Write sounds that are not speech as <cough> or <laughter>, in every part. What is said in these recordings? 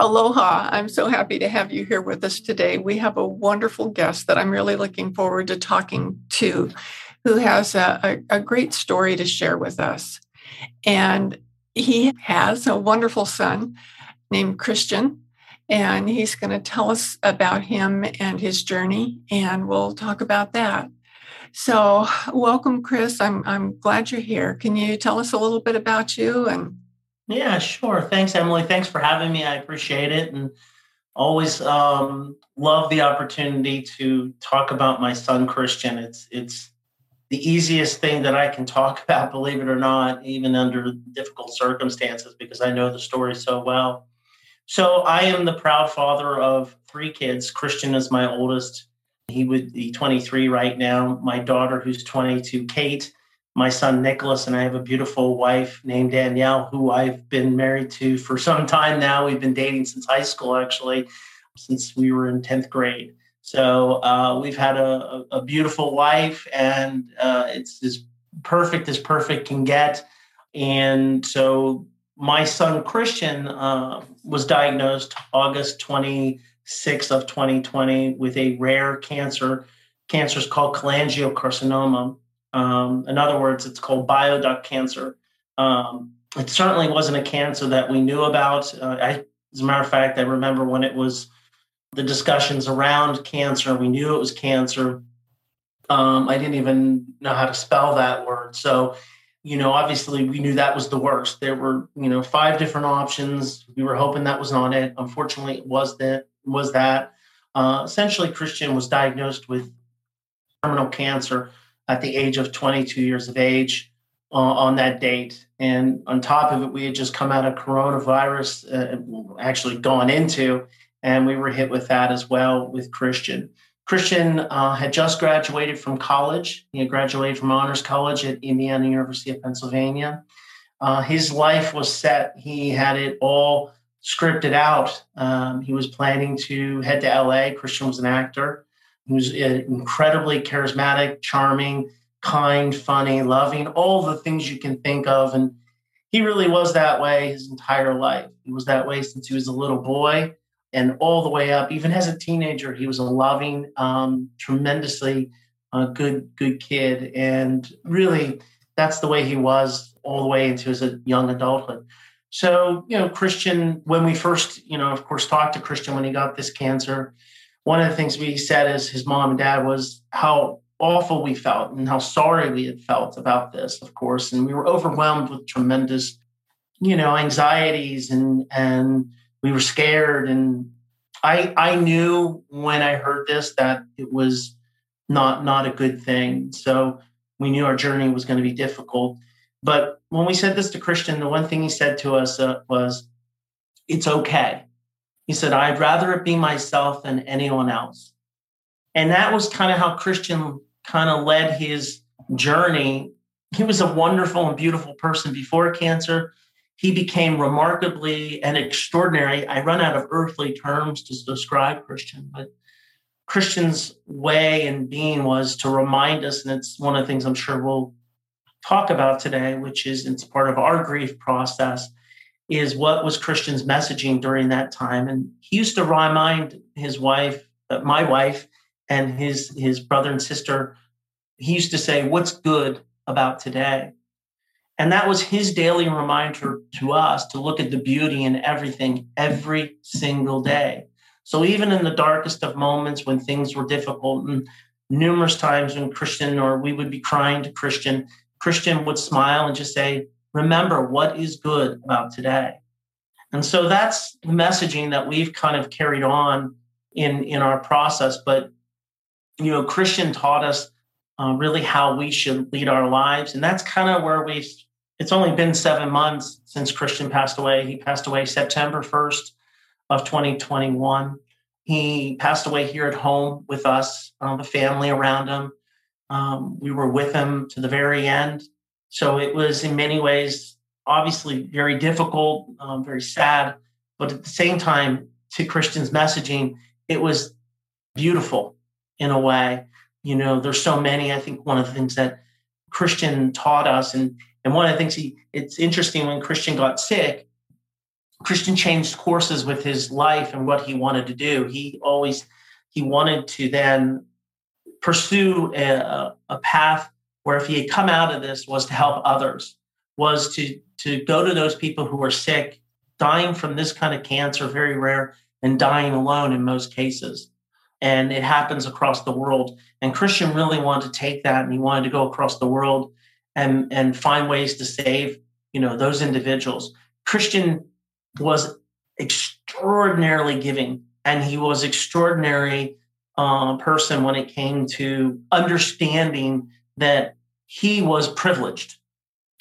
Aloha. I'm so happy to have you here with us today. We have a wonderful guest that I'm really looking forward to talking to who has a, a, a great story to share with us. And he has a wonderful son named Christian, and he's going to tell us about him and his journey, and we'll talk about that. So, welcome, Chris. I'm I'm glad you're here. Can you tell us a little bit about you and yeah, sure. Thanks, Emily. Thanks for having me. I appreciate it. And always um, love the opportunity to talk about my son Christian. It's it's the easiest thing that I can talk <laughs> about, believe it or not, even under difficult circumstances, because I know the story so well. So I am the proud father of three kids. Christian is my oldest. He would be 23 right now. My daughter, who's 22, Kate, my son Nicholas and I have a beautiful wife named Danielle, who I've been married to for some time now. We've been dating since high school, actually, since we were in 10th grade. So uh, we've had a, a, beautiful life, and uh, it's as perfect as perfect can get. And so my son Christian uh, was diagnosed August 26th of 2020 with a rare cancer. Cancer is called cholangiocarcinoma um, in other words, it's called bile-duct cancer. Um, it certainly wasn't a cancer that we knew about. Uh, I, as a matter of fact, I remember when it was the discussions around cancer, we knew it was cancer. Um, I didn't even know how to spell that word. So, you know, obviously we knew that was the worst. There were, you know, five different options. We were hoping that was not it. Unfortunately, it was that. Was that uh, essentially Christian was diagnosed with terminal cancer at the age of 22 years of age uh, on that date. And on top of it, we had just come out of coronavirus, uh, actually gone into, and we were hit with that as well with Christian. Christian uh, had just graduated from college. He had graduated from honors college at Indiana University of Pennsylvania. Uh, his life was set. He had it all scripted out. Um, he was planning to head to LA. Christian was an actor who's incredibly charismatic, charming, kind, funny, loving, all the things you can think of. And he really was that way his entire life. He was that way since he was a little boy and all the way up. Even as a teenager, he was a loving, um, tremendously uh, good, good kid. And really, that's the way he was all the way into his young adulthood. So, you know, Christian, when we first, you know, of course, talked to Christian when he got this cancer, one of the things we said as his mom and dad was how awful we felt and how sorry we had felt about this, of course. And we were overwhelmed with tremendous, you know, anxieties and and we were scared. And I I knew when I heard this that it was not not a good thing. So we knew our journey was going to be difficult. But when we said this to Christian, the one thing he said to us uh, was, "It's okay." He said, I'd rather it be myself than anyone else. And that was kind of how Christian kind of led his journey. He was a wonderful and beautiful person before cancer. He became remarkably and extraordinary. I run out of earthly terms to describe Christian, but Christian's way and being was to remind us, and it's one of the things I'm sure we'll talk about today, which is it's part of our grief process, is what was Christian's messaging during that time. And he used to remind his wife, uh, my wife, and his his brother and sister. He used to say, "What's good about today?" And that was his daily reminder to us to look at the beauty in everything every single day. So even in the darkest of moments when things were difficult, and numerous times when Christian or we would be crying to Christian, Christian would smile and just say, remember what is good about today. And so that's the messaging that we've kind of carried on in, in our process. But, you know, Christian taught us uh, really how we should lead our lives. And that's kind of where we've, it's only been seven months since Christian passed away. He passed away September 1st of 2021. He passed away here at home with us, uh, the family around him. Um, we were with him to the very end. So it was in many ways, obviously, very difficult, um, very sad. But at the same time, to Christian's messaging, it was beautiful in a way. You know, there's so many. I think one of the things that Christian taught us, and and one of the things he, it's interesting when Christian got sick, Christian changed courses with his life and what he wanted to do. He always he wanted to then pursue a, a path where if he had come out of this was to help others, was to to go to those people who are sick, dying from this kind of cancer, very rare, and dying alone in most cases. And it happens across the world. And Christian really wanted to take that and he wanted to go across the world and, and find ways to save, you know, those individuals. Christian was extraordinarily giving and he was extraordinary uh, person when it came to understanding that he was privileged.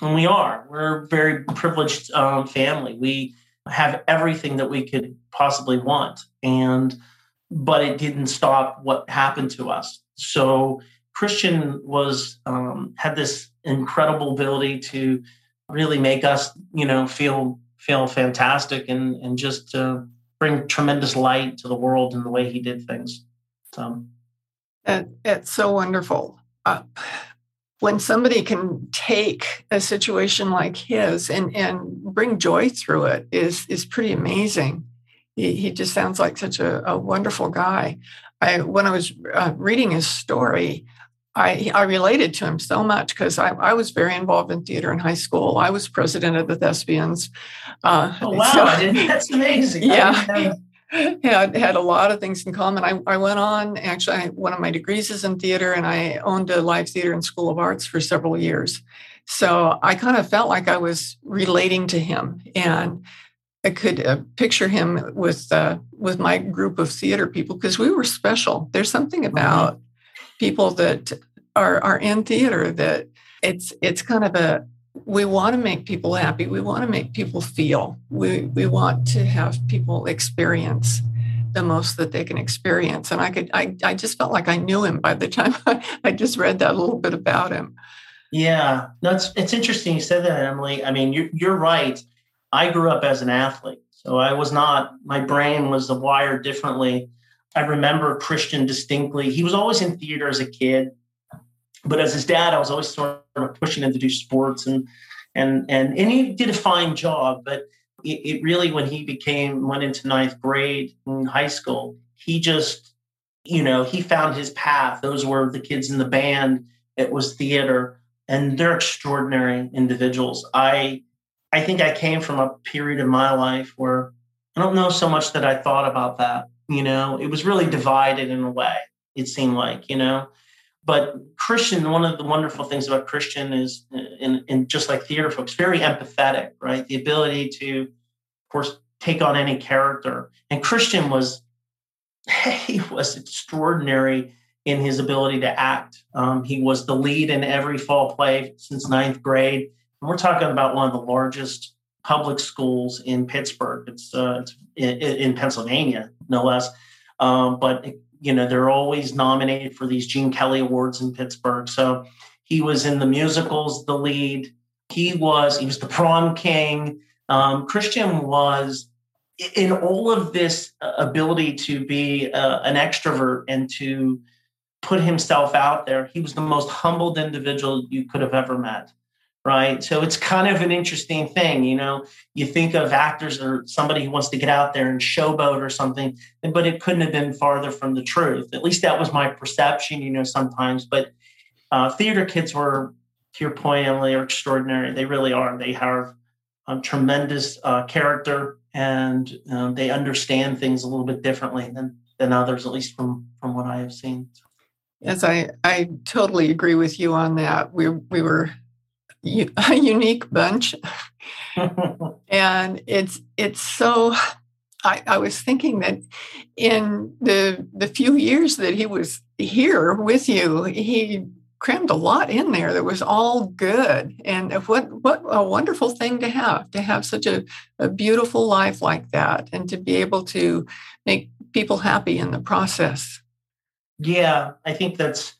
And we are. We're a very privileged um, family. We have everything that we could possibly want. And but it didn't stop what happened to us. So christian was um, had this incredible ability to really make us you know feel feel fantastic and and just uh, bring tremendous light to the world in the way he did things. So. It, it's so wonderful. Uh, when somebody can take a situation like his and and bring joy through it is is pretty amazing. He, he just sounds like such a, a wonderful guy. I when I was uh, reading his story, I, I related to him so much because I, I, was very involved in theater in high school. I was president of the Thespians. Uh, oh <laughs> wow! So, that's amazing. Yeah, had had a lot of things in common. I, I went on actually I, one of my degrees is in theater, and I owned a live theater and school of arts for several years. So I kind of felt like I was relating to him, and I could uh, picture him with uh, with my group of theater people because we were special. There's something mm-hmm. about people that are are in theater that it's it's kind of a we want to make people happy. We want to make people feel. We we want to have people experience the most that they can experience. And I could I, I just felt like I knew him by the time I, <laughs> I just read that little bit about him. Yeah, that's it's interesting you said that, Emily. I mean, you're you're right. I grew up as an athlete, so I was not. My brain was wired differently. I remember Christian distinctly. He was always in theater as a kid but as his dad, I was always sort of pushing him to do sports and and and and he did a fine job. But it, it really, when he became went into ninth grade in high school, he just you know he found his path. Those were the kids in the band. It was theater, and they're extraordinary individuals. I I think I came from a period of my life where I don't know so much that I thought about that. You know, it was really divided in a way. It seemed like you know but Christian, one of the wonderful things about Christian is, in just like theater folks, very empathetic, right? The ability to, of course, take on any character. And Christian was, <laughs> he was extraordinary in his ability to act. Um, he was the lead in every fall play since ninth grade. And we're talking about one of the largest public schools in Pittsburgh. It's, uh, it's in, in, Pennsylvania, no less. Um, but you know, they're always nominated for these Gene Kelly Awards in Pittsburgh. So he was in the musicals, the lead. He was, he was the prom king. Um, Christian was in all of this uh, ability to be uh, an extrovert and to put himself out there. He was the most humbled individual you could have ever met right? So it's kind of an interesting thing, you know. You think of actors or somebody who wants to get out there and showboat or something, but it couldn't have been farther from the truth. At least that was my perception, you know, sometimes. But uh, theater kids were, to your point, Emily, are extraordinary. They really are. They have tremendous uh, character and um, they understand things a little bit differently than than others, at least from from what I have seen. Yes, I I totally agree with you on that. We we were <laughs> a unique bunch. <laughs> and it's it's so I, I, was thinking that in the the few years that he was here with you, he crammed a lot in there that was all good. And what what a wonderful thing to have to have such a, a beautiful life like that, and to be able to make people happy in the process. Yeah, I think that's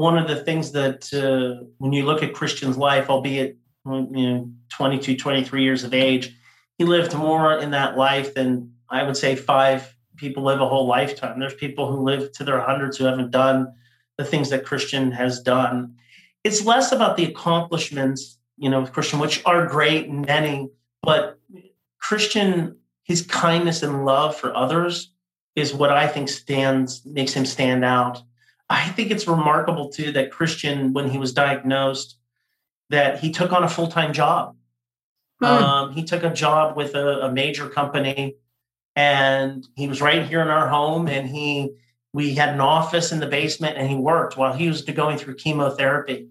one of the things that uh, when you look at Christian's life, albeit you know 22, 23 years of age, he lived more in that life than I would say five people live a whole lifetime. There's people who live to their hundreds who haven't done the things that Christian has done. It's less about the accomplishments, you know, Christian, which are great and many, but Christian, his kindness and love for others is what I think stands makes him stand out. I think it's remarkable too that Christian, when he was diagnosed, that he took on a full time job. Mm. Um, he took a job with a, a major company, and he was right here in our home. And he, we had an office in the basement, and he worked while he was going through chemotherapy.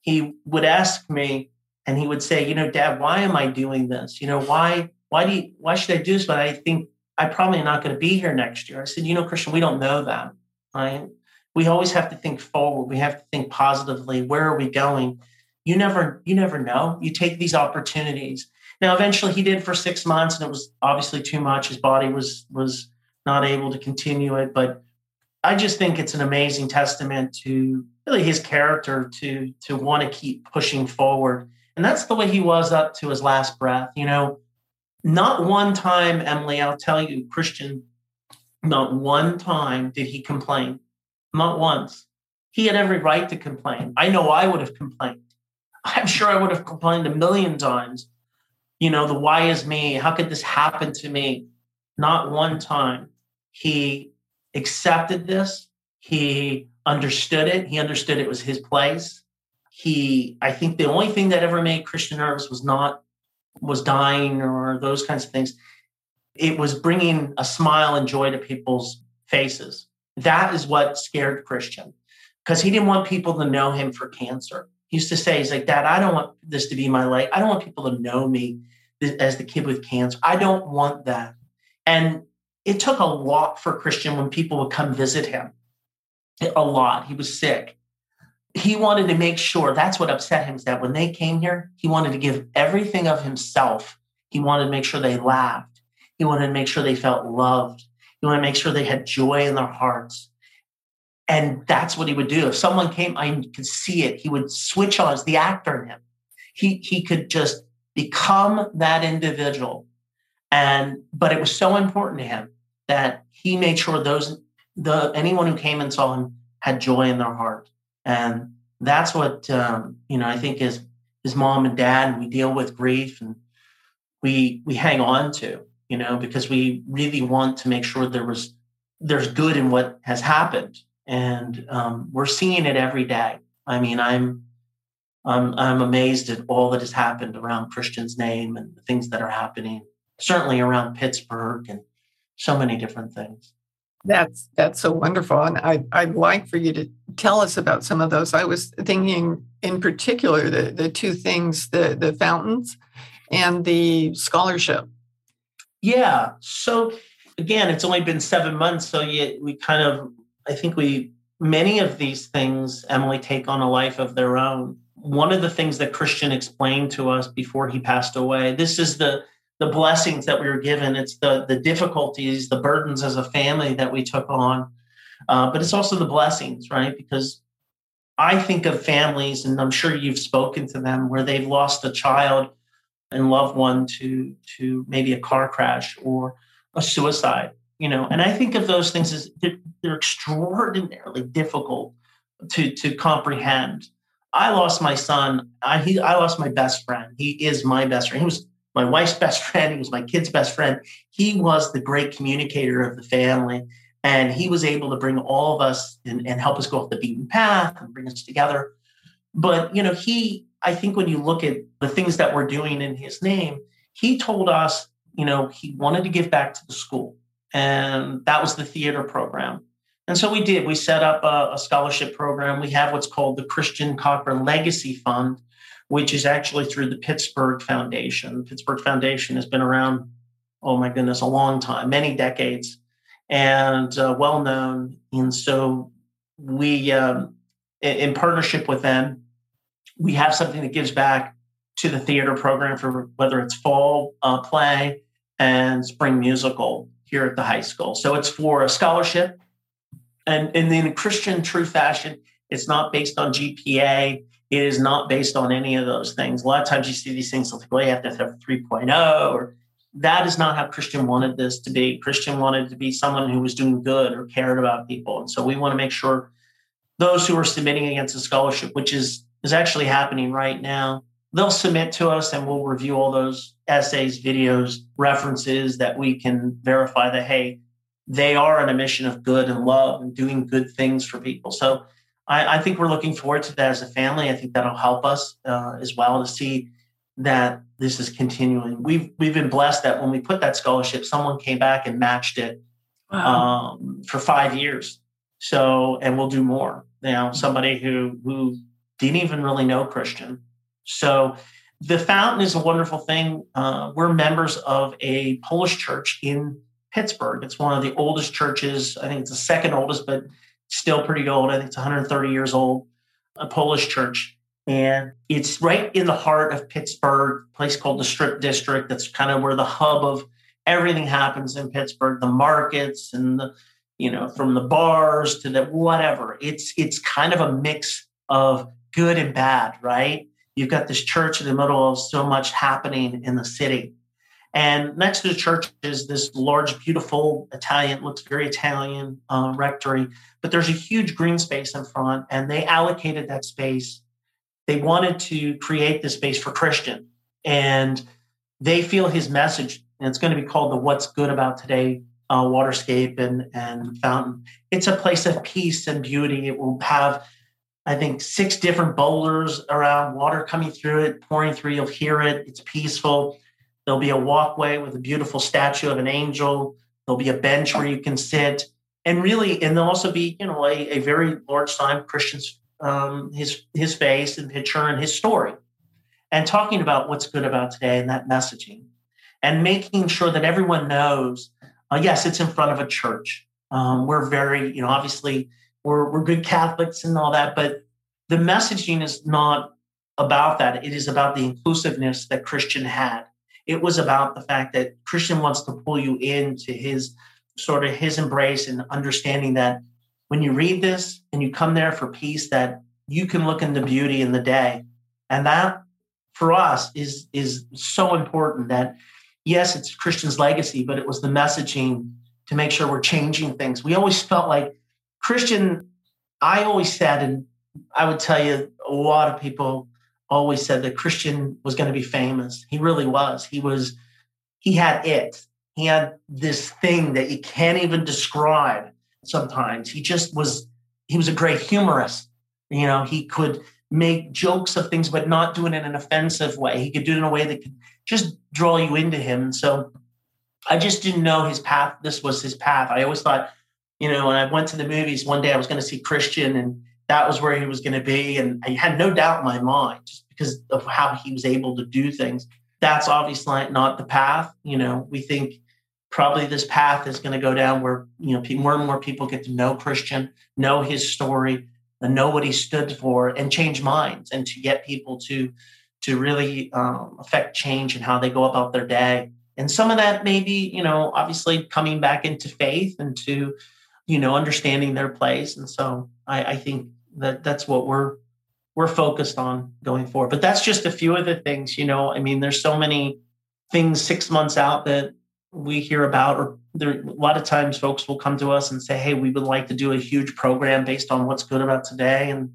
He would ask me, and he would say, "You know, Dad, why am I doing this? You know, why, why do you, why should I do this? But I think I'm probably not going to be here next year." I said, "You know, Christian, we don't know that, right? We always have to think forward. We have to think positively. Where are we going? You never, you never know. You take these opportunities. Now, eventually, he did for six months, and it was obviously too much. His body was was not able to continue it. But I just think it's an amazing testament to really his character to to want to keep pushing forward. And that's the way he was up to his last breath. You know, not one time, Emily, I'll tell you, Christian, not one time did he complain not once. He had every right to complain. I know I would have complained. I'm sure I would have complained a million times. You know, the why is me? How could this happen to me? Not one time. He accepted this. He understood it. He understood it was his place. He, I think the only thing that ever made Christian nervous was not, was dying or those kinds of things. It was bringing a smile and joy to people's faces. That is what scared Christian because he didn't want people to know him for cancer. He used to say, he's like, Dad, I don't want this to be my life. I don't want people to know me as the kid with cancer. I don't want that. And it took a lot for Christian when people would come visit him. A lot. He was sick. He wanted to make sure that's what upset him is that when they came here, he wanted to give everything of himself. He wanted to make sure they laughed. He wanted to make sure they felt loved. You want to make sure they had joy in their hearts. And that's what he would do. If someone came, I could see it. He would switch on as the actor in him. He he could just become that individual. And but it was so important to him that he made sure those the anyone who came and saw him had joy in their heart. And that's what um, you know. I think is his mom and dad. We deal with grief and we we hang on to you know, because we really want to make sure there was there's good in what has happened, and um, we're seeing it every day. I mean, I'm I'm I'm amazed at all that has happened around Christian's name and the things that are happening, certainly around Pittsburgh and so many different things. That's that's so wonderful, and I I'd like for you to tell us about some of those. I was thinking in particular the the two things the the fountains and the scholarship yeah. So again, it's only been seven months. So you, we kind of, I think we, many of these things, Emily, take on a life of their own. One of the things that Christian explained to us before he passed away, this is the, the blessings that we were given. It's the, the difficulties, the burdens as a family that we took on. Uh, but it's also the blessings, right? Because I think of families, and I'm sure you've spoken to them, where they've lost a child and loved one to to maybe a car crash or a suicide you know? And i think of those things as they're, extraordinarily difficult to to comprehend. I lost my son I, he, I lost my best friend. He is my best friend. He was my wife's <laughs> best friend. He was my kid's best friend. He was the great communicator of the family and he was able to bring all of us and, and help us go off the beaten path and bring us together. But you know he I think when you look at the things that we're doing in his name, he told us, you know, he wanted to give back to the school. And that was the theater program. And so we did. We set up a, a scholarship program. We have what's called the Christian Cochran Legacy Fund, which is actually through the Pittsburgh Foundation. The Pittsburgh Foundation has been around, oh my goodness, a long time, many decades, and uh, well known. And so we um, in partnership with them, we have something that gives back to the theater program for whether it's fall uh, play and spring musical here at the high school. So it's for a scholarship. And, and in Christian true fashion, it's not based on GPA. It is not based on any of those things. A lot of times you see these things like, well, you have to have 3.0 or that is not how Christian wanted this to be. Christian wanted to be someone who was doing good or cared about people. And so we want to make sure those who are submitting against a scholarship, which is is actually happening right now, they'll submit to us and we'll review all those essays, videos, references that we can verify that, hey, they are on a mission of good and love and doing good things for people. So I, I think we're looking forward to that as a family. I think that'll help us uh, as well to see that this is continuing. We've we've been blessed that when we put that scholarship, someone came back and matched it wow. um, for five years. So, and we'll do more. You know, somebody who who didn't even really know Christian. So, the fountain is a wonderful thing. Uh, we're members of a Polish church in Pittsburgh. It's one of the oldest churches. I think it's the second oldest, but still pretty old. I think it's 130 years old. A Polish church and it's right in the heart of Pittsburgh, place called the Strip District. That's kind of where the hub of everything happens in Pittsburgh, the markets and the, you know, from the bars to the whatever. It's it's kind of a mix of good and bad, right? You've got this church in the middle of so much happening in the city. And next to the church is this large, beautiful Italian, looks very Italian uh, rectory. But there's a huge green space in front, and they allocated that space they wanted to create this space for Christian. And they feel his message, and it's going to be called the What's Good About Today uh, Waterscape and, and Fountain. It's a place of peace and beauty. It will have, I think, six different boulders around, water coming through it, pouring through. You'll hear it. It's peaceful. There'll be a walkway with a beautiful statue of an angel. There'll be a bench where you can sit. And really, and there'll also be, you know, a, a very large sign Christians um, his his face and picture and his story, and talking about what's good about today and that messaging, and making sure that everyone knows. Uh, yes, it's in front of a church. Um, we're very, you know, obviously we're we're good Catholics and all that, but the messaging is not about that. It is about the inclusiveness that Christian had. It was about the fact that Christian wants to pull you into his sort of his embrace and understanding that when you read this and you come there for peace, that you can look in the beauty in the day. And that for us is is so important that yes, it's Christian's legacy, but it was the messaging to make sure we're changing things. We always felt like Christian, I always said, and I would tell you a lot of people always said that Christian was going to be famous. He really was. He was, he had it. He had this thing that you can't even describe sometimes. He just was, he was a great humorist. You know, he could make jokes of things, but not do it in an offensive way. He could do it in a way that could just draw you into him. And so I just didn't know his path. This was his path. I always thought, you know, when I went to the movies one day, I was going to see Christian and that was where he was going to be. And I had no doubt in my mind just because of how he was able to do things. That's obviously not the path. You know, we think probably this path is going to go down where you know more and more people get to know Christian, know his story, and know what he stood for, and change minds, and to get people to to really um, affect change in how they go about their day. And some of that may be, you know, obviously coming back into faith and to, you know, understanding their place. And so I, I think that that's what we're we're focused on going forward. But that's just a few of the things, you know. I mean, there's so many things six months out that we hear about, or there, a lot of times folks will come to us and say, Hey, we would like to do a huge program based on what's good about today. And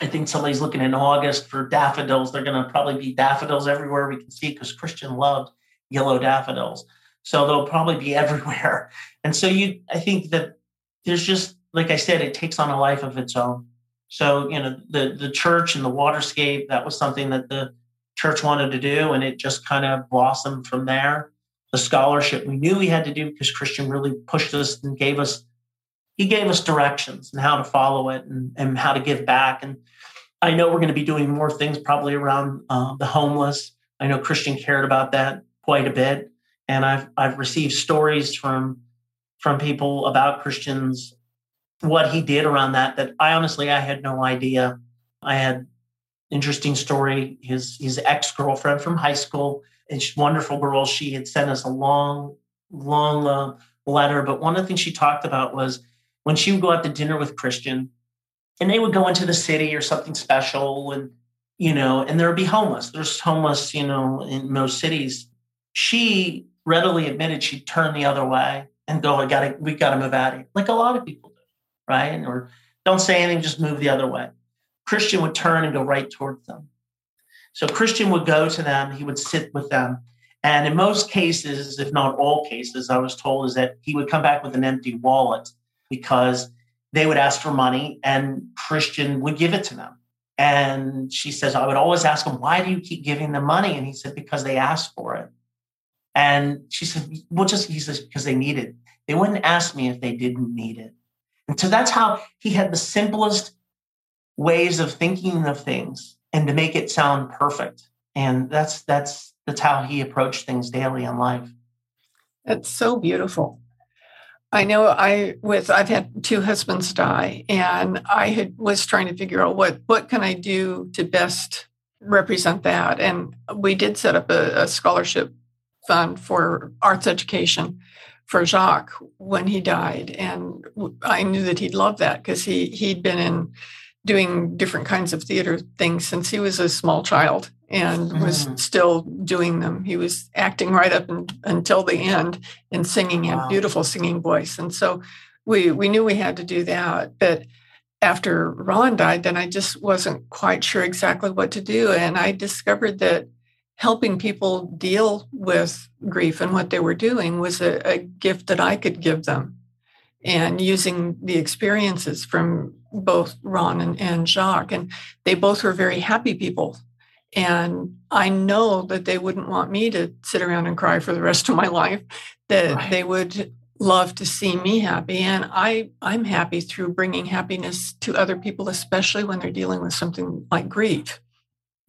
I think somebody's looking in August for daffodils. They're going to probably be daffodils everywhere we can see because Christian loved yellow daffodils. So they'll probably be <laughs> everywhere. And so you, I think that there's just, like I said, it takes on a life of its own. So, you know, the, the church and the waterscape, that was something that the church wanted to do. And it just kind of blossomed from there the scholarship we knew we had to do because Christian really pushed us and gave us he gave us directions and how to follow it and, and how to give back. And I know we're going to be doing more things probably around uh, the homeless. I know Christian cared about that quite a bit, and I've I've received stories from from people about Christians what he did around that that I honestly I had no idea. I had interesting story. His his ex girlfriend from high school, and she's wonderful girl. She had sent us a long, long uh, letter. But one of the things she talked about was when she would go out to dinner with Christian, and they would go into the city or something special, and you know, and there would be homeless. There's homeless, you know, in most cities. She readily admitted she'd turn the other way and go, "I got to, we got to move out of here," like a lot of people do, right? Or don't say anything, just move the other way. Christian would turn and go right towards them. So Christian would go to them, he would sit with them. And in most cases, if not all cases, I was told is that he would come back with an empty wallet because they would ask for money and Christian would give it to them. And she says, I would always ask him, why do you keep giving them money? And he said, because they asked for it. And she said, well, just, he says, because they need it. They wouldn't ask me if they didn't need it. And so that's how he had the simplest ways of thinking of things and to make it sound perfect. And that's that's that's how he approached things daily in life. It's so beautiful. I know I with I've had two husbands die and I had was trying to figure out what what can I do to best represent that and we did set up a, a scholarship fund for arts education for Jacques when he died and I knew that he'd love that because he he'd been in doing different kinds of theater things since he was a small child and mm. was still doing them. He was acting right up in, until the end and singing. He had beautiful singing voice. And so we we knew we had to do that. But after Ron died, then I just wasn't quite sure exactly what to do. And I discovered that helping people deal with grief and what they were doing was a, a gift that I could give them and using the experiences from both Ron and, and Jacques. And they both were very happy people. And I know that they wouldn't want me to sit around and cry for the rest of my life, that right. they would love to see me happy. And I, I'm happy through bringing happiness to other people, especially when they're dealing with something like grief.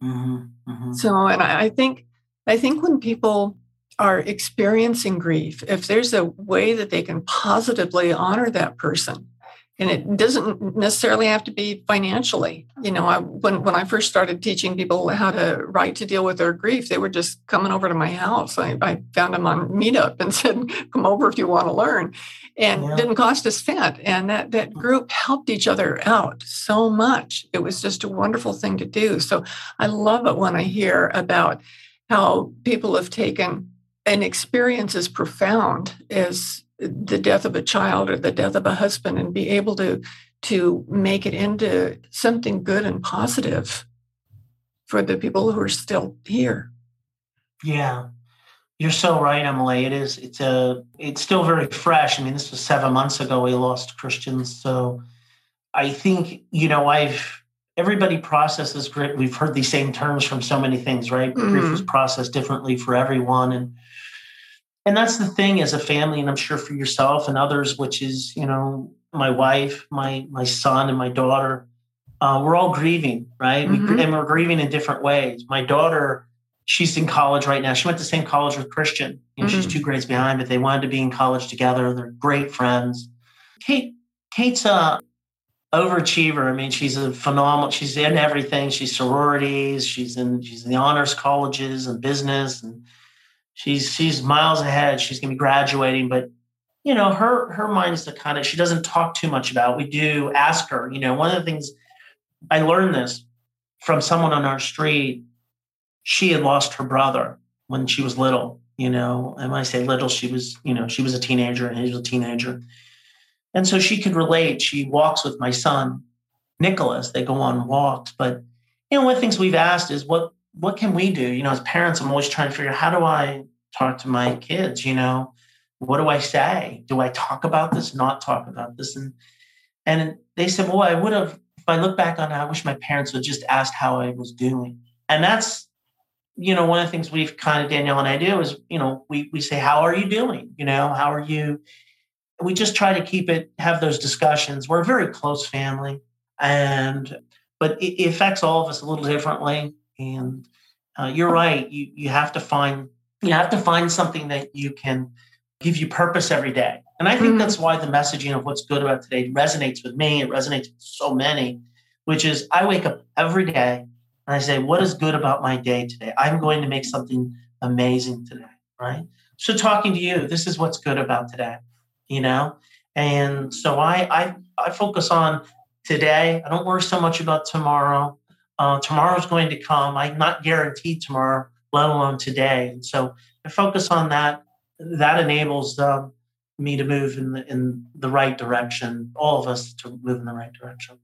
Mm-hmm, mm-hmm. So, and I, think, I think when people are experiencing grief, if there's a way that they can positively honor that person, and it doesn't necessarily have to be financially. You know, I, when when I first started teaching people how to write to deal with their grief, they were just coming over to my house. I, I found them on Meetup and <laughs> said, "Come over if you want to learn," and yeah. didn't cost a cent. And that that mm. group helped each other out so much. It was just a wonderful thing to do. So I love it when I hear about how people have taken an experience as profound as the death of a child or the death of a husband and be able to to make it into something good and positive for the people who are still here yeah you're so right emily. It is it's a it's still very fresh. I mean this was seven months ago we lost christians so i think you know i've everybody processes grief we've heard these same terms from so many things right? Mm-hmm. grief is processed differently for everyone and and that's the thing as a family and i'm sure for yourself and others which is you know my wife my my son and my daughter uh, we're all grieving right? Mm-hmm. we, and we're grieving in different ways. My daughter she's in college right now she went to the same college with christian and mm-hmm. she's two grades behind but they wanted to be in college together they're great friends kate kate's a overachiever i mean she's a phenomenal she's in everything she's sororities she's in she's in the honors colleges and business and she's she's miles ahead. She's going to be graduating, but you know, her her mind is the kind of she doesn't talk too much about. We do ask her. You know, one of the things I learned this from someone on our street. She had lost her brother when she was little. You know, and when I say little, she was you know she was a teenager and he was a teenager, and so she could relate. She walks with my son Nicholas. They go on walks, but you know, one of the things we've asked is what what can we do? You know, as parents, I'm always trying to figure out how do I talk to my kids? You know, what do I say? Do I talk about this? Not talk about this? And and they said, well, I would have. If I look back on it, I wish my parents would just asked how I was doing. And that's, you know, one of the things we've kind of Danielle and I do is, you know, we we say, how are you doing? You know, how are you? We just try to keep it, have those discussions. We're a very close family, and but it, it affects all of us a little differently and uh, you're right. You you have to find you have to find something that you can give you purpose every day. And I think mm-hmm. that's why the messaging of what's good about today resonates with me. It resonates with so many, which is I wake up every day and I say, What is good about my day today? I'm going to make something amazing today, right? So, talking to you, this is what's good about today, you know? And so I, I, I focus on today. I don't worry so much about tomorrow. Uh, tomorrow's going to come. I'm not guaranteed tomorrow, let alone today. And so I focus on that. That enables um, me to move in the in the right direction. All of us to move in the right direction.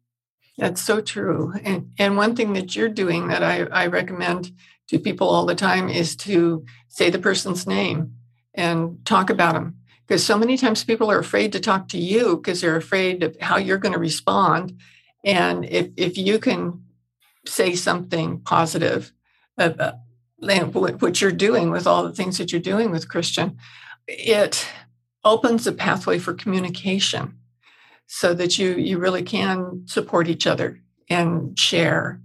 That's so true. And and one thing that you're doing that I, I recommend to people all the time is to say the person's name and talk about them. Because so many times people are afraid to talk to you because they're afraid of how you're going to respond. And if if you can say something positive about uh, what you're doing with all the things that you're doing with Christian, it opens a pathway for communication so that you you really can support each other and share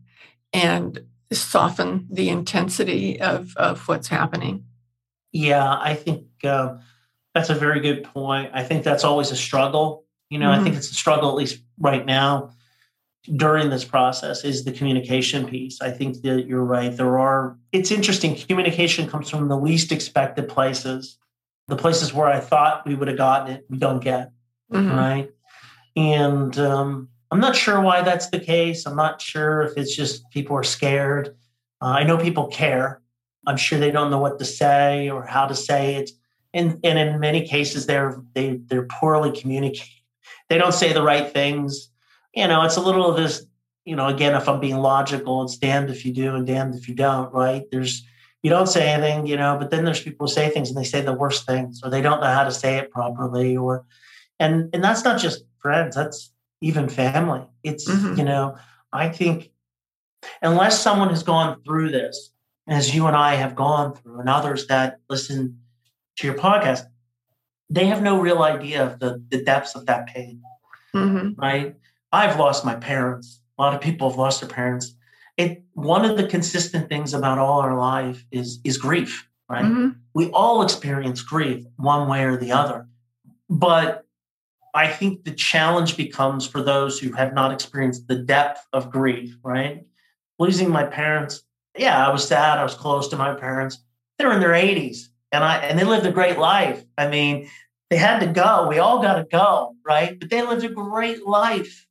and soften the intensity of, of what's happening. Yeah, I think uh, that's a very good point. I think that's always a struggle. You know, mm-hmm. I think it's a struggle, at least right now, during this process, is the communication piece. I think that you're right. There are, it's interesting. Communication comes from the least expected places the places where I thought we would have gotten it, we don't get, mm-hmm. right? And um, I'm not sure why that's the case. I'm not sure if it's just people are scared. Uh, I know people care. I'm sure they don't know what to say or how to say it. And, and in many cases, they're they they're poorly communicating. They don't say the right things. You know, it's a little of this. You know, again, if I'm being logical, it's damned if you do and damned if you don't. Right? There's you don't say anything, you know, but then there's people who say things and they say the worst things or they don't know how to say it properly or and and that's not just friends, that's even family. It's mm-hmm. you know, I think unless someone has gone through this as you and I have gone through and others that listen to your podcast, they have no real idea of the, the depths of that pain. Mm-hmm. Right? I've lost my parents. A lot of people have lost their parents it one of the consistent things about all our life is is grief right mm-hmm. we all experience grief one way or the other but i think the challenge becomes for those who have not experienced the depth of grief right? Losing my parents yeah i was sad i was close to my parents. They're in their 80s and i and they lived a great life. I mean they had to go. We all got to go right? But they lived a great life.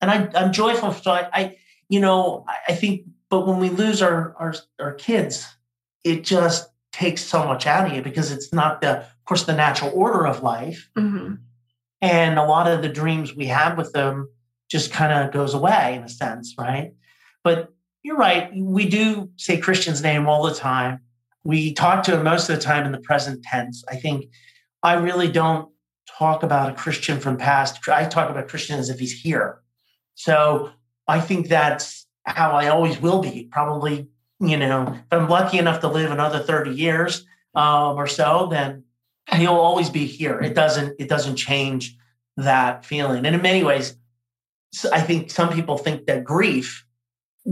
And I, i'm joyful so I, I you know, I think, but when we lose our, our, our kids, it just takes so much out of you because it's not the, of course, the natural order of life. Mm-hmm. And a lot of the dreams we have with them just kind of goes away in a sense, right? But you're right. We do say Christian's name all the time. We talk to him most of the time in the present tense. I think I really don't talk about a Christian from past. I talk about Christian as if he's here. So I think that's how I always will be. Probably, you know, if I'm lucky enough to live another 30 years um, or so, then he'll always be here. It doesn't it doesn't change that feeling. And in many ways, I think some people think that grief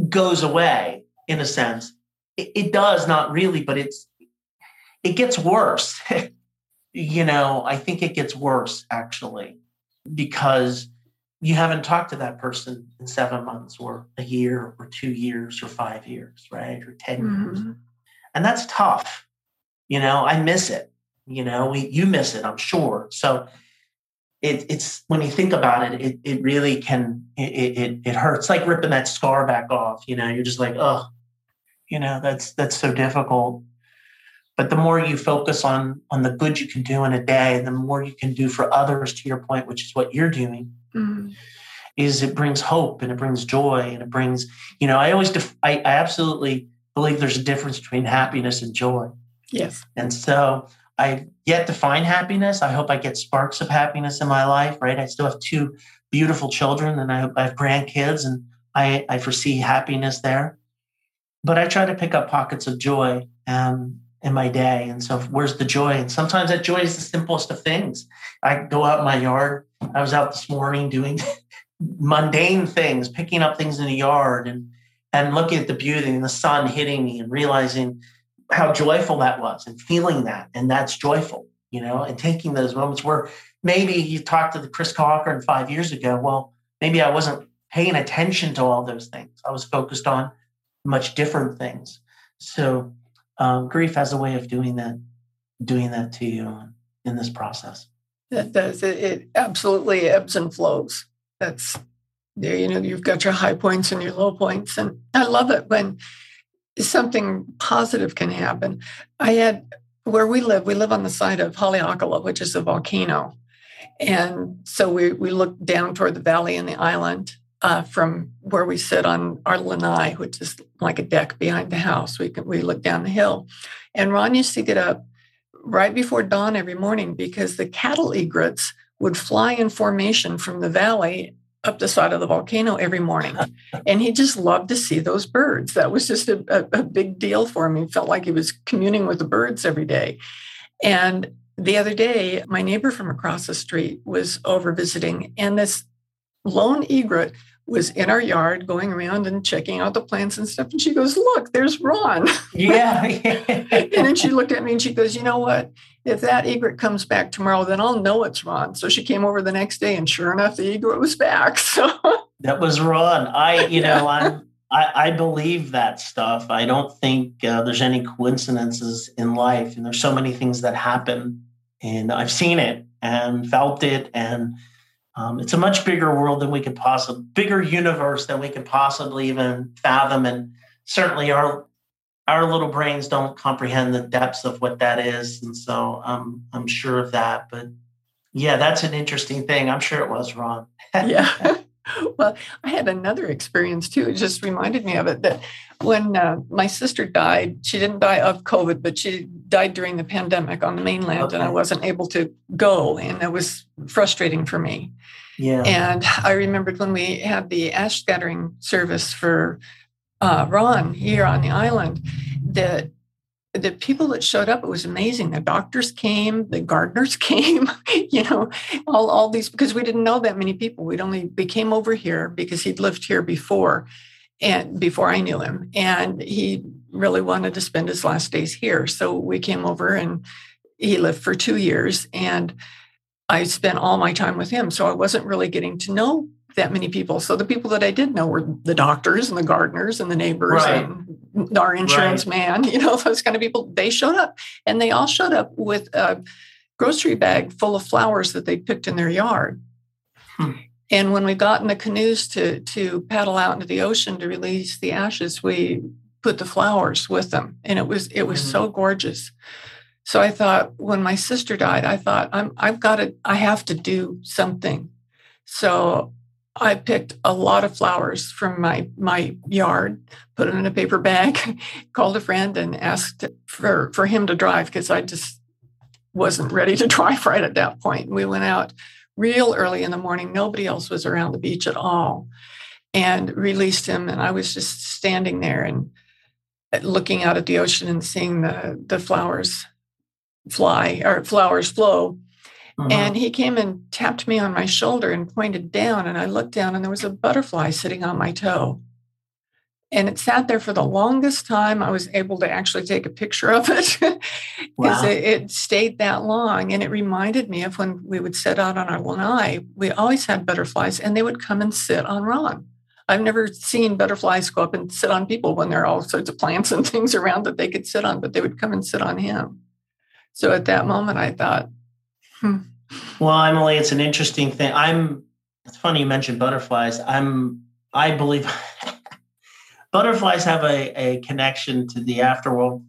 goes away in a sense. It, it does not really, but it's it gets worse. <laughs> you know, I think it gets worse actually because you haven't talked to that person in seven months or a year or two years or five years, right? Or 10 mm-hmm. years. And that's tough. You know, I miss it. You know, we you miss it, I'm sure. So it, it's when you think about it, it, it really can it, it it hurts like ripping that scar back off. You know, you're just like, oh, you know, that's that's so difficult. But the more you focus on on the good you can do in a day, the more you can do for others. To your point, which is what you're doing, mm. is it brings hope and it brings joy and it brings, you know, I always, def- I, I absolutely believe there's a difference between happiness and joy. Yes. And so I yet to find happiness. I hope I get sparks of happiness in my life, right? I still have two beautiful children and I I have grandkids and I, I foresee happiness there. But I try to pick up pockets of joy um, in my day. And so where's the joy? And sometimes that joy is the simplest of things. I go out in my yard. I was out this morning doing <laughs> mundane things, picking up things in the yard and and looking at the beauty and the sun hitting me and realizing how joyful that was and feeling that. And that's joyful. you know, and taking those moments where maybe you talked to the Chris Cochran five years ago. Well, maybe I wasn't paying attention to all those things. I was focused on much different things. So um, grief has a way of doing that, doing that to you in this process. It does. It, it absolutely ebbs and flows. That's you know you've got your high points and your low points, and I love it when something positive can happen. I had where we live. We live on the side of Haleakala, which is a volcano, and so we we look down toward the valley and the island, uh, from where we sit on our lanai, which is like a deck behind the house. We can we look down the hill, and Ron used to get up right before dawn every morning because the cattle egrets would fly in formation from the valley up the side of the volcano every morning. <laughs> And he just loved to see those birds. That was just a, a, a, big deal for him. He felt like he was communing with the birds every day. And the other day, my neighbor from across the street was over visiting, and this lone egret was in our yard going around and checking out the plants and stuff. And she goes, Look, there's Ron. <laughs> Yeah. and then she looked at me and she goes, You know what? If that egret comes back tomorrow, then I'll know it's Ron. So she came over the next day and sure enough, the egret was back. <laughs> So that was Ron. I, you know, I'm, <laughs> I, I believe that stuff. I don't think uh, there's any coincidences in life. And there's so many things that happen. And I've seen it and felt it. And um, it's a much bigger world than we could possibly, bigger universe than we could possibly even fathom. And certainly our our little brains don't comprehend the depths of what that is. And so um, I'm sure of that. But yeah, that's an interesting thing. I'm sure it was, Ron. <laughs> yeah. <laughs> <laughs> well, I had another experience too. It just reminded me of it that when uh, my sister died, she didn't die of COVID, but she died during the pandemic on the mainland, okay. and I wasn't able to go, and it was frustrating for me. Yeah. And I remembered when we had the ash scattering service for uh, Ron here on the island that the people that showed up, it was amazing. The doctors came, the gardeners <laughs> came, you know, all, all these, because we didn't know that many people. We'd only, we came over here because he'd lived here before and before I knew him. And he really wanted to spend his last days here. So we came over and he lived for two years and I spent all my time with him. So I wasn't really getting to know that many people. So the people that I did know were the doctors and the gardeners and the neighbors right. and our insurance right. man, <laughs> you know, those kind of people. They showed up and they all showed up with a grocery bag full of flowers that they picked in their yard. Hmm. And when we got in the canoes to to paddle out into the ocean to release the ashes, we put the flowers with them. And it was it was mm-hmm. so gorgeous. So I thought when my sister died, I thought I'm I've got to I have to do something. So I picked a lot of flowers from my my yard, put them in a paper bag, <laughs> called a friend and asked for for him to drive because I just wasn't ready to <laughs> drive right at that point. We went out real early in the morning. Nobody else was around the beach at all, and released him. And I was just standing there and uh, looking out at the ocean and seeing the the flowers fly or flowers flow uh-huh. And he came and tapped me on my shoulder and pointed down. And I looked down and there was a butterfly sitting on my toe. And it sat there for the longest time. I was able to actually take a picture of it <laughs> because wow. it, it, stayed that long. And it reminded me of when we would set out on our lanai, we always had butterflies and they would come and sit on Ron. I've never seen butterflies go up and sit on people when there are all sorts of plants and <laughs> things around that they could sit on, but they would come and sit on him. So at that moment, I thought, Hmm. Well, Emily, it's an interesting thing. I'm. It's funny you mentioned butterflies. I'm. I believe <laughs> butterflies have a, a connection to the afterworld.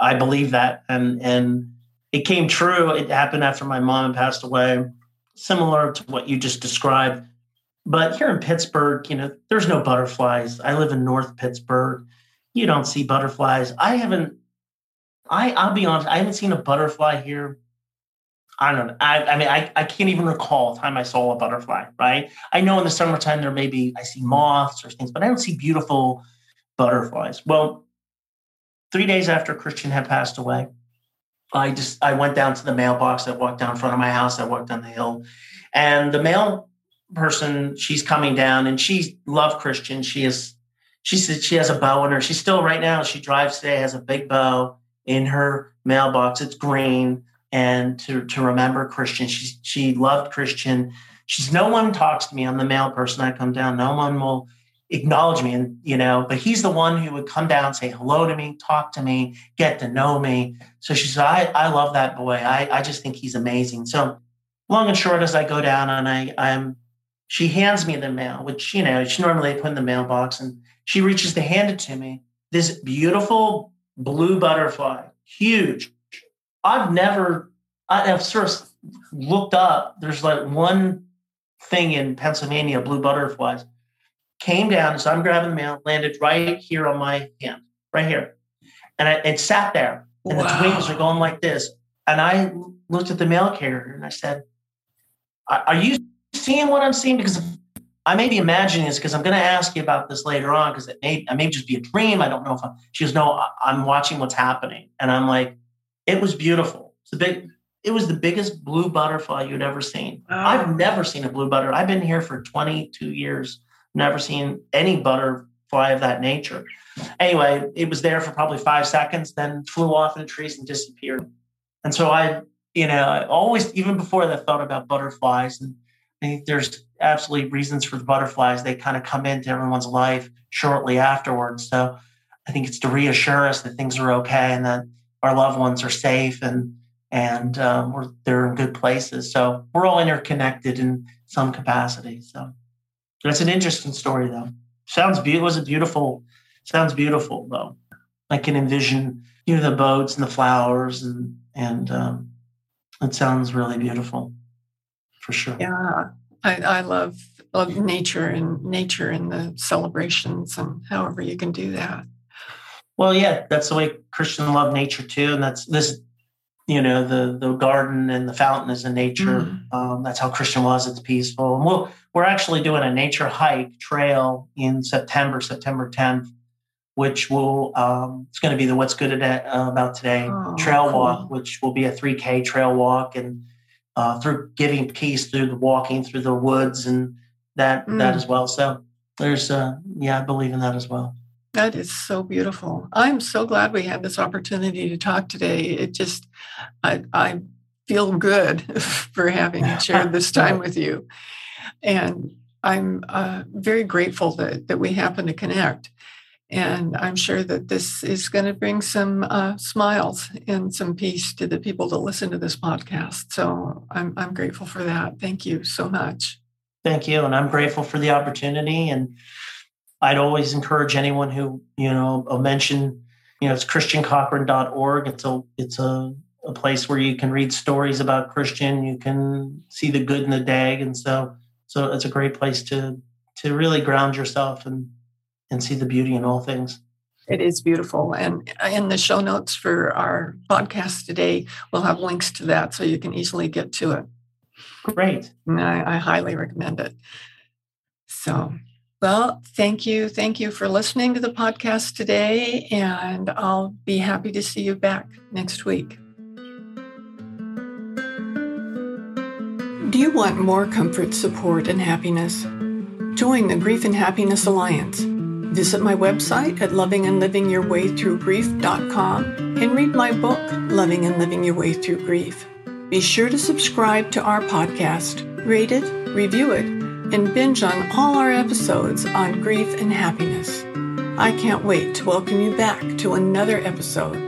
I believe that, and and it came true. It happened after my mom passed away, similar to what you just described. But here in Pittsburgh, you know, there's no butterflies. I live in North Pittsburgh. You don't see butterflies. I haven't. I I'll be honest. I haven't seen a butterfly here I don't know. I, I mean, I, I can't even recall time I saw a butterfly, right? I know in the summertime there may be, I see moths or things, but I don't see beautiful butterflies. Well, three days after Christian had passed away, I just, I went down to the mailbox. I walked down in front of my house. I walked down the hill and the mail person, she's coming down and she loved Christian. She is, she said she has a bow in her. She's still right now, she drives today, has a big bow in her mailbox. It's green and to to remember Christian. She she loved Christian. She's no one talks to me. I'm the mail person. I come down. No one will acknowledge me and you know but he's the one who would come down say hello to me talk to me get to know me so she said i, I love that boy I, I just think he's amazing so long and short as i go down and i i'm she hands me the mail which you know she normally put in the mailbox and she reaches to hand it to me this beautiful blue butterfly huge i've never i've sort of looked up there's like one thing in pennsylvania blue butterflies came down So I'm grabbing the mail, landed right here on my hand, right here. And I, it sat there, and wow. its wings are going like this. And I looked at the mail carrier and I said, Are you seeing what I'm seeing? Because I may be imagining this because I'm going to ask you about this later on because it may, it may just be a dream. I don't know if I'm, she goes, No, I'm watching what's happening. And I'm like, It was beautiful. It's big, it was the biggest blue butterfly you'd ever seen. I've oh. never seen a blue butterfly. I've been here for 22 years never seen any butterfly of that nature. Anyway, it was there for probably five seconds, then flew off in the trees and disappeared. And so I, you know, I always, even before that, thought about butterflies. And I think there's absolutely reasons for the butterflies. They kind of come into everyone's life shortly afterwards. So I think it's to reassure us that things are okay and that our loved ones are safe and and um, we're they're in good places. So we're all interconnected in some capacity. So. That's an interesting story, though. Sounds beautiful. Was it beautiful? Sounds beautiful, though. I can envision you know the boats and the flowers, and and um, it sounds really beautiful, for sure. Yeah, I, I love love nature and nature and the celebrations and however you can do that. Well, yeah, that's the way Christian love nature too, and that's this you know the the garden and the fountain is in nature. Mm. Um, that's how Christian was. It's peaceful. And we'll we're actually doing a nature hike trail in September, September 10th, which will um, it's going to be the what's good uh, about today oh, trail cool. walk, which will be a 3K trail walk and uh, through giving peace through the walking through the woods and that mm. that as well. So there's uh, yeah, I believe in that as well. That is so beautiful. I'm so glad we had this opportunity to talk today. It just, I, I feel good <laughs> for having shared this time with you. And I'm uh, very grateful that, that we happen to connect. And I'm sure that this is going to bring some uh, smiles and some peace to the people that listen to this podcast. So I'm, I'm grateful for that. Thank you so much. Thank you. And I'm grateful for the opportunity. And I'd always encourage anyone who, you know, I'll mention, you know, it's christiancochran.org. It's a, it's a, a place where you can read stories about Christian. You can see the good in the day. And so, so it's a great place to, to really ground yourself and, and see the beauty in all things. It is beautiful. And in the show notes for our podcast today, we'll have links to that so you can easily get to it. Great. I, I highly recommend it. So well, thank you. Thank you for listening to the podcast today. And I'll be happy to see you back next week. Do you want more comfort, support, and happiness? Join the Grief and Happiness Alliance. Visit my website at lovingandlivingyourwaythroughgrief.com and read my book, Loving and Living Your Way Through Grief. Be sure to subscribe to our podcast, rate it, review it, and binge on all our episodes on grief and happiness. I can't wait to welcome you back to another episode